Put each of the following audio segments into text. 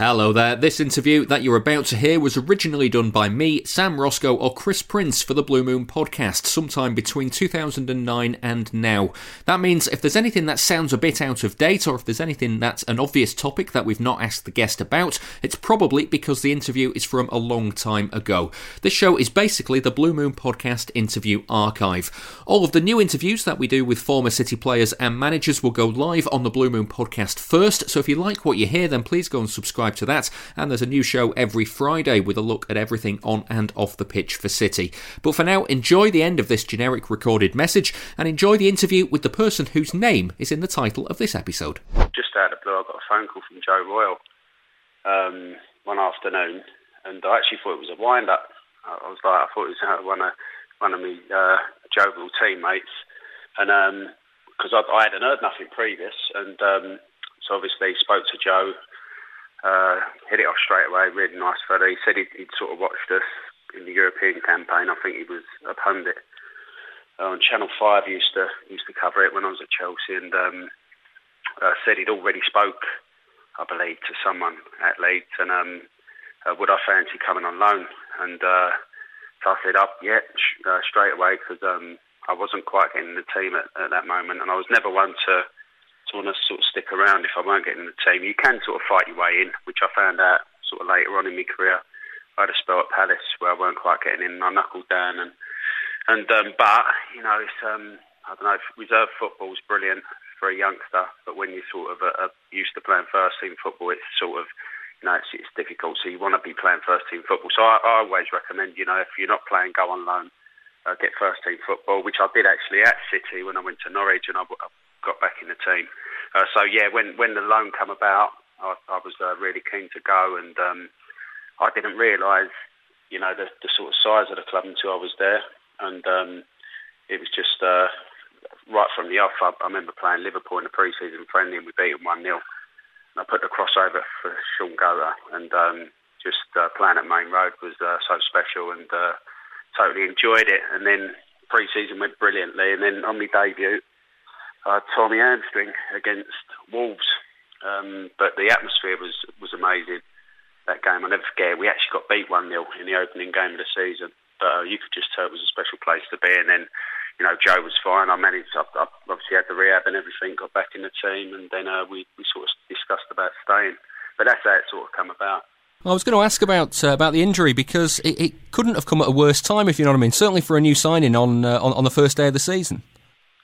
Hello there. This interview that you're about to hear was originally done by me, Sam Roscoe, or Chris Prince for the Blue Moon podcast sometime between 2009 and now. That means if there's anything that sounds a bit out of date, or if there's anything that's an obvious topic that we've not asked the guest about, it's probably because the interview is from a long time ago. This show is basically the Blue Moon podcast interview archive. All of the new interviews that we do with former City players and managers will go live on the Blue Moon podcast first, so if you like what you hear, then please go and subscribe subscribe to that. And there's a new show every Friday with a look at everything on and off the pitch for City. But for now, enjoy the end of this generic recorded message and enjoy the interview with the person whose name is in the title of this episode. Just out of the blue, I got a phone call from Joe Royle um, one afternoon, and I actually thought it was a wind up. I was like, I thought it was uh, one of one of my uh, jovial teammates, and because um, I, I hadn't heard nothing previous, and um, so obviously spoke to Joe, uh, hit it off straight away. Really nice fella. He said he'd, he'd, sort of watched us in the European campaign. I think he was a pundit on Channel Five. Used to used to cover it when I was at Chelsea, and um, uh, said he'd already spoke, I believe, to someone at Leeds, and um, uh, would I fancy coming on loan? And uh, so I said, up, yeah, sh- uh, straight away, because um, I wasn't quite getting the team at, at that moment, and I was never one to to want to sort of stick around if I weren't getting in the team. You can sort of fight your way in, which I found out sort of later on in my career. I had a spell at Palace where I weren't quite getting in. I knuckled down, and and um, but you know, it's um, I don't know. Reserve football is brilliant for a youngster, but when you're sort of uh, uh, used to playing first team football, it's sort of you know it's, it's difficult. So you want to be playing first team football. So I, I always recommend you know if you're not playing, go on loan. Uh, get first team football, which I did actually at City when I went to Norwich, and I, I got back in the team. Uh, so yeah, when when the loan came about, I, I was uh, really keen to go, and um, I didn't realise, you know, the, the sort of size of the club until I was there, and um, it was just uh, right from the off. I, I remember playing Liverpool in the pre-season friendly, and we beat them one 0 I put the crossover for Shaun Goater, and um, just uh, playing at Maine Road was uh, so special, and uh, totally enjoyed it. And then pre-season went brilliantly, and then on my debut uh, tore my hamstring against Wolves. Um, but the atmosphere was, was amazing that game. I'll never forget, we actually got beat 1 0 in the opening game of the season. But uh, you could just tell it was a special place to be. And then, you know, Joe was fine. I managed, I, I obviously had the rehab and everything, got back in the team, and then uh, we, we sort of discussed about staying. But that's how it sort of come about. I was going to ask about uh, about the injury because it, it, couldn't have come at a worse time, if you know what I mean. Certainly for a new signing on uh, on, on the first day of the season.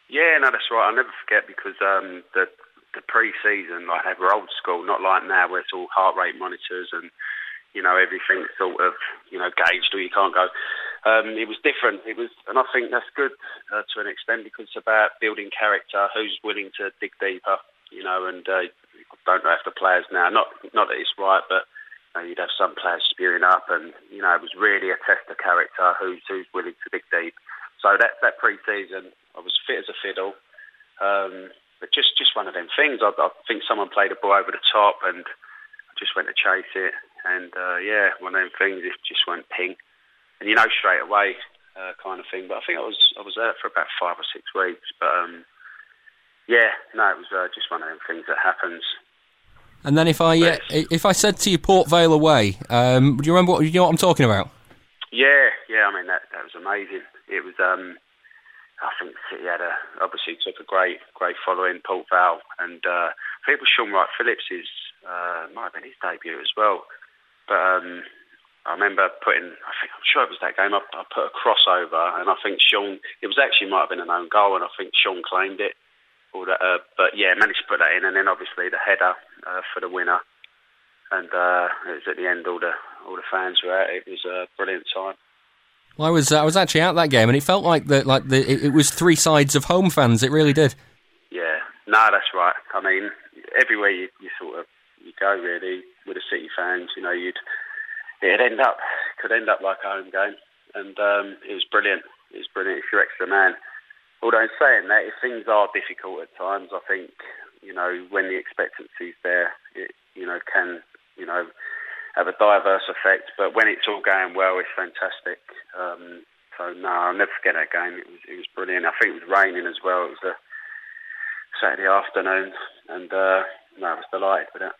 Yeah, no, that's right. I'll never forget because um, the the pre-season, like they were old school, not like now where it's all heart rate monitors and you know everything's sort of you know gauged or you can't go. Um, it was different. It was, and I think that's good uh, to an extent because it's about building character. Who's willing to dig deeper, you know? And uh, don't know if the players now, not not that it's right, but you know, you'd have some players spewing up, and you know it was really a test of character. Who's who's willing to dig deep. So that that pre-season, I was fit as a fiddle. Um, but just just one of them things. I, I, think someone played a ball over the top, and I just went to chase it. And uh, yeah, one of them things. It just went ping, and you know straight away, uh, kind of thing. But I think I was I was there for about five or six weeks. But um, yeah, no, it was uh, just one of them things that happens. And then if I uh, if I said to you Port Vale away, um, do you remember what you know what I'm talking about? Yeah, yeah. I mean that that was amazing. It was um, I think City had a obviously took a great great following Port Vale and uh, I think it was Shaun Wright Phillips' uh, might have been his debut as well. But um, I remember putting, I think I'm sure it was that game. I, I put a crossover, and I think Shaun It was actually might have been an own goal, and I think Shaun claimed it. That, uh, but yeah, managed to put that in, and then obviously the header uh, for the winner. And uh, it was at the end, all the all the fans were at. It was a brilliant time. Well, I was I was actually at that game, and it felt like the like the it, it was three sides of home fans. It really did. Yeah, no, that's right. I mean, everywhere you, you sort of you go, really, with the City fans, you know, you'd it'd end up could end up like a home game, and um, it was brilliant. It was brilliant if you're extra man. Although in saying that, if things are difficult at times, I think you know when the expectancy's there, it you know can you know have a diverse effect. But when it's all going well, it's fantastic. Um, so no, I'll never forget that game. It was it was brilliant. I think it was raining as well. It was a Saturday afternoon, and uh, no, I was delighted with it.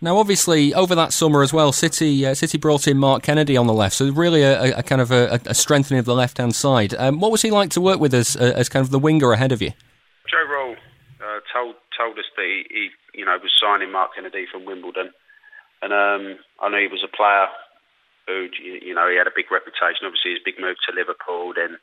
Now, obviously, over that summer as well, City uh, City brought in Mark Kennedy on the left, so really a, a kind of a, a, strengthening of the left hand side. Um, what was he like to work with as uh, as kind of the winger ahead of you? Joe Royle uh, told told us that he, he, you know was signing Mark Kennedy from Wimbledon, and um, I know he was a player who you know he had a big reputation. Obviously, his big move to Liverpool, then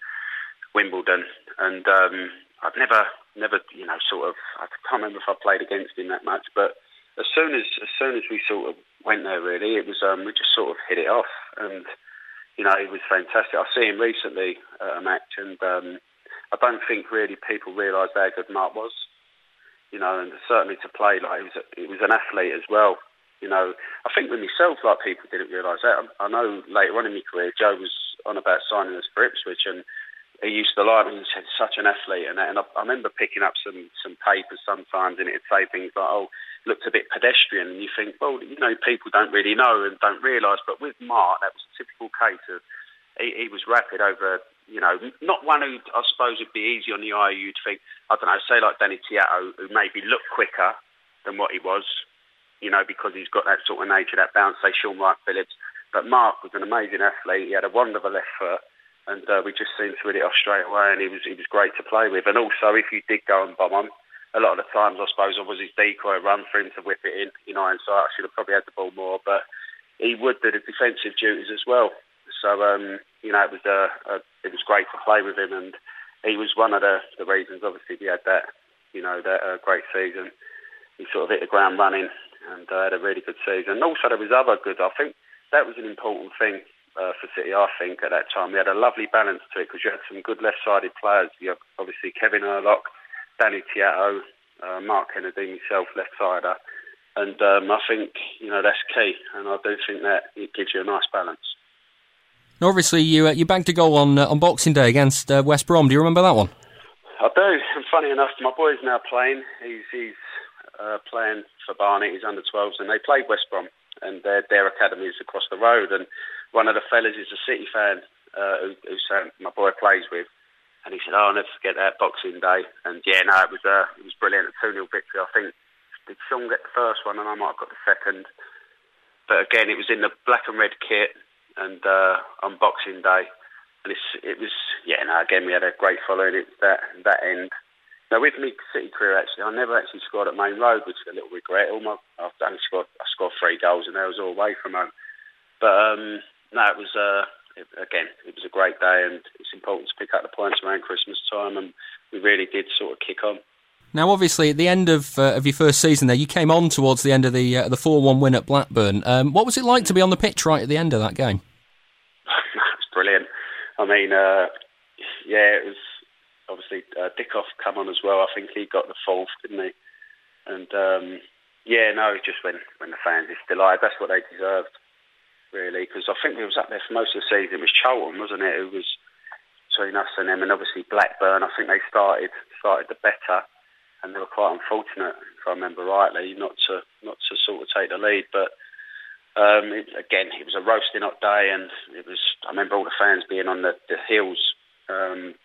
Wimbledon, and um, I've never never you know sort of I can't remember if I played against him that much, but as soon as as soon as we sort of went there, really, it was um, we just sort of hit it off, and you know it was fantastic. I see him recently at a match, and um, I don't think really people realised how good Mark was. You know, and certainly to play like he was, a, he was an athlete as well. You know, I think with myself, like people didn't realise that. I, I know later on in my career, Joe was on about signing us for Ipswich, and he used to me and said, such an athlete. And, and I, I, remember picking up some, some papers sometimes, and it'd say things like, oh, looked a bit pedestrian. And you think, well, you know, people don't really know and don't realise. But with Mark, that was a typical case of he, he was rapid over, you know, not one who I suppose would be easy on the eye. You'd think, I don't know, say like Danny Tiatto, who maybe looked quicker than what he was you know, because he's got that sort of nature, that bounce, say Shaun Wright-Phillips. But Mark was an amazing athlete. He had a wonderful left foot, and uh, we just seemed to hit it off straight away. And he was he was great to play with. And also, if you did go and bomb on, a lot of the times I suppose it was his decoy run for him to whip it in. You know, and so I should have probably had the ball more, but he would do the defensive duties as well. So um, you know, it was uh, uh, it was great to play with him, and he was one of the, the reasons. Obviously, we had that you know that uh, great season. He sort of hit the ground running and uh, had a really good season. And also there was other good. I think that was an important thing uh, for City. I think at that time we had a lovely balance to it because you had some good left-sided players. You have obviously Kevin Horlock, Danny Tiatto, uh, Mark Kennedy, myself, left-sider. And um, I think you know that's key, and I do think that it gives you a nice balance. Now, obviously, you uh, you banked a goal on uh, on Boxing Day against uh, West Brom. Do you remember that one? I do. And funny enough, my boy's now playing. He's he's uh, playing for Barnet, his under 12s, and they played West Brom, and their, their academy is across the road. And one of the fellas is a City fan uh, who, who my boy plays with. And he said, "Oh, I'll never forget that Boxing Day." And yeah, no, it was uh, it was brilliant. A two 0 victory. I think did Shaun get the first one, and I might have got the second. But again, it was in the black and red kit, and uh, on Boxing Day, and it was yeah. No, again, we had a great following. It that that end now with me City career, actually, I never actually scored at Maine Road, which is a little regret. All my, I've only scored, I scored three goals, and they was all away from home. But um, no, it was uh, it, again, it was a great day, and it's important to pick up the points around Christmas time, and we really did sort of kick on. Now, obviously, at the end of uh, of your first season there, you came on towards the end of the uh, the four one win at Blackburn. Um, what was it like to be on the pitch right at the end of that game? it was brilliant. I mean, uh, yeah, it was obviously uh, Dickov come on as well. I think he got the fourth, didn't he? And um, yeah, no, just when when the fans is delighted, that's what they deserved, really. Because I think we was up there for most of the season. It was Charlton, wasn't it? Who was between us and them, and obviously Blackburn. I think they started started the better, and they were quite unfortunate, if I remember rightly, not to not to sort of take the lead, but. Um, it, again, it was a roasting hot day, and it was. I remember all the fans being on the, the hills um,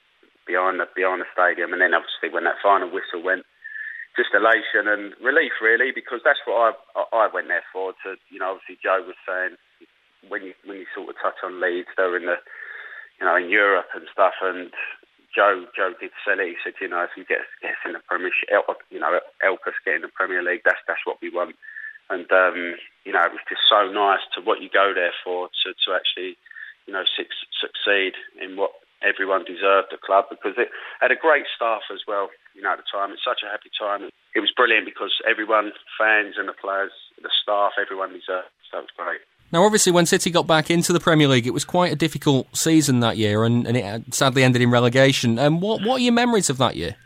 behind the behind the stadium, and then obviously when that final whistle went, just elation and relief really, because that's what I I went there for. To you know, obviously Joe was saying when you when you sort of touch on Leeds, they're in the you know in Europe and stuff, and Joe Joe did sell it. He said, you know, if you get, get in the Premiership, you know, help us get in the Premier League. That's that's what we want. And um, you know, it was just so nice to what you go there for to to actually, you know, succeed in what everyone deserved the club because it had a great staff as well. You know, at the time, it's such a happy time. It was brilliant because everyone, fans and the players, the staff, everyone deserved. So it was great. Now, obviously, when City got back into the Premier League, it was quite a difficult season that year, and, and it sadly ended in relegation. And um, what what are your memories of that year?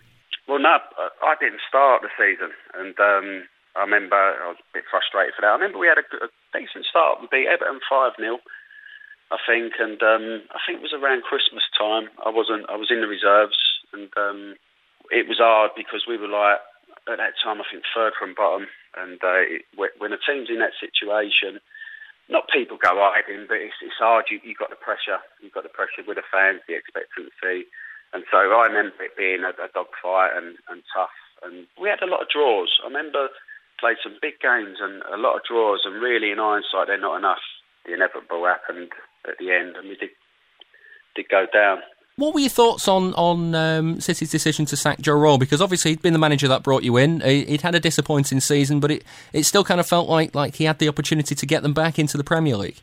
Well, no, I didn't start the season, and um, I remember I was a bit frustrated for that. I remember we had a, a decent start. We beat Everton five 0 I think, and um, I think it was around Christmas time. I wasn't. I was in the reserves, and um, it was hard because we were like at that time. I think third from bottom, and uh, it, when a team's in that situation, not people go hiding, but it's, it's hard. You you got the pressure. You've got the pressure with the fans, the expectancy, and so I remember it being a, a dogfight and, and tough. And we had a lot of draws. I remember played some big games and a lot of draws, and really, in hindsight, they're not enough. The inevitable happened at the end, and we did did go down. What were your thoughts on on um, City's decision to sack Joe Royle? Because obviously he'd been the manager that brought you in. He'd had a disappointing season, but it, it still kind of felt like like he had the opportunity to get them back into the Premier League.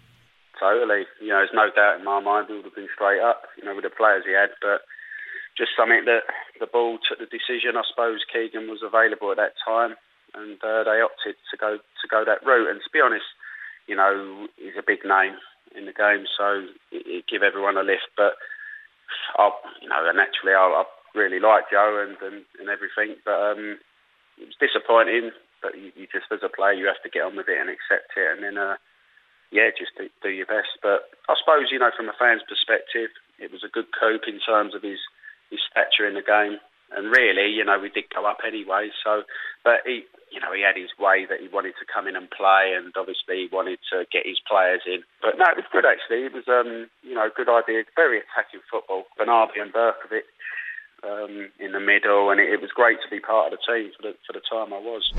Totally, you know, there's no doubt in my mind he would have been straight up, you know, with the players he had. But just something that the ball took the decision. I suppose Keegan was available at that time, and uh, they opted to go to go that route. And to be honest, you know, he's a big name in the game, so it, it give everyone a lift. But I, you know, naturally, I, I really like Joe and, and, and everything, but um, it was disappointing. But you, you, just, as a player, you have to get on with it and accept it, and then, uh, yeah, just do, do your best. But I suppose, you know, from a fan's perspective, it was a good coup in terms of his his stature in the game. And really, you know, we did go up anyway. So, but he, you know, he had his way that he wanted to come in and play, and obviously he wanted to get his players in. But no, it was good actually. It was, um, you know, good idea. Very attacking football. Benarbia and Berkovic um, in the middle, and it, it was great to be part of the team for the for the time I was.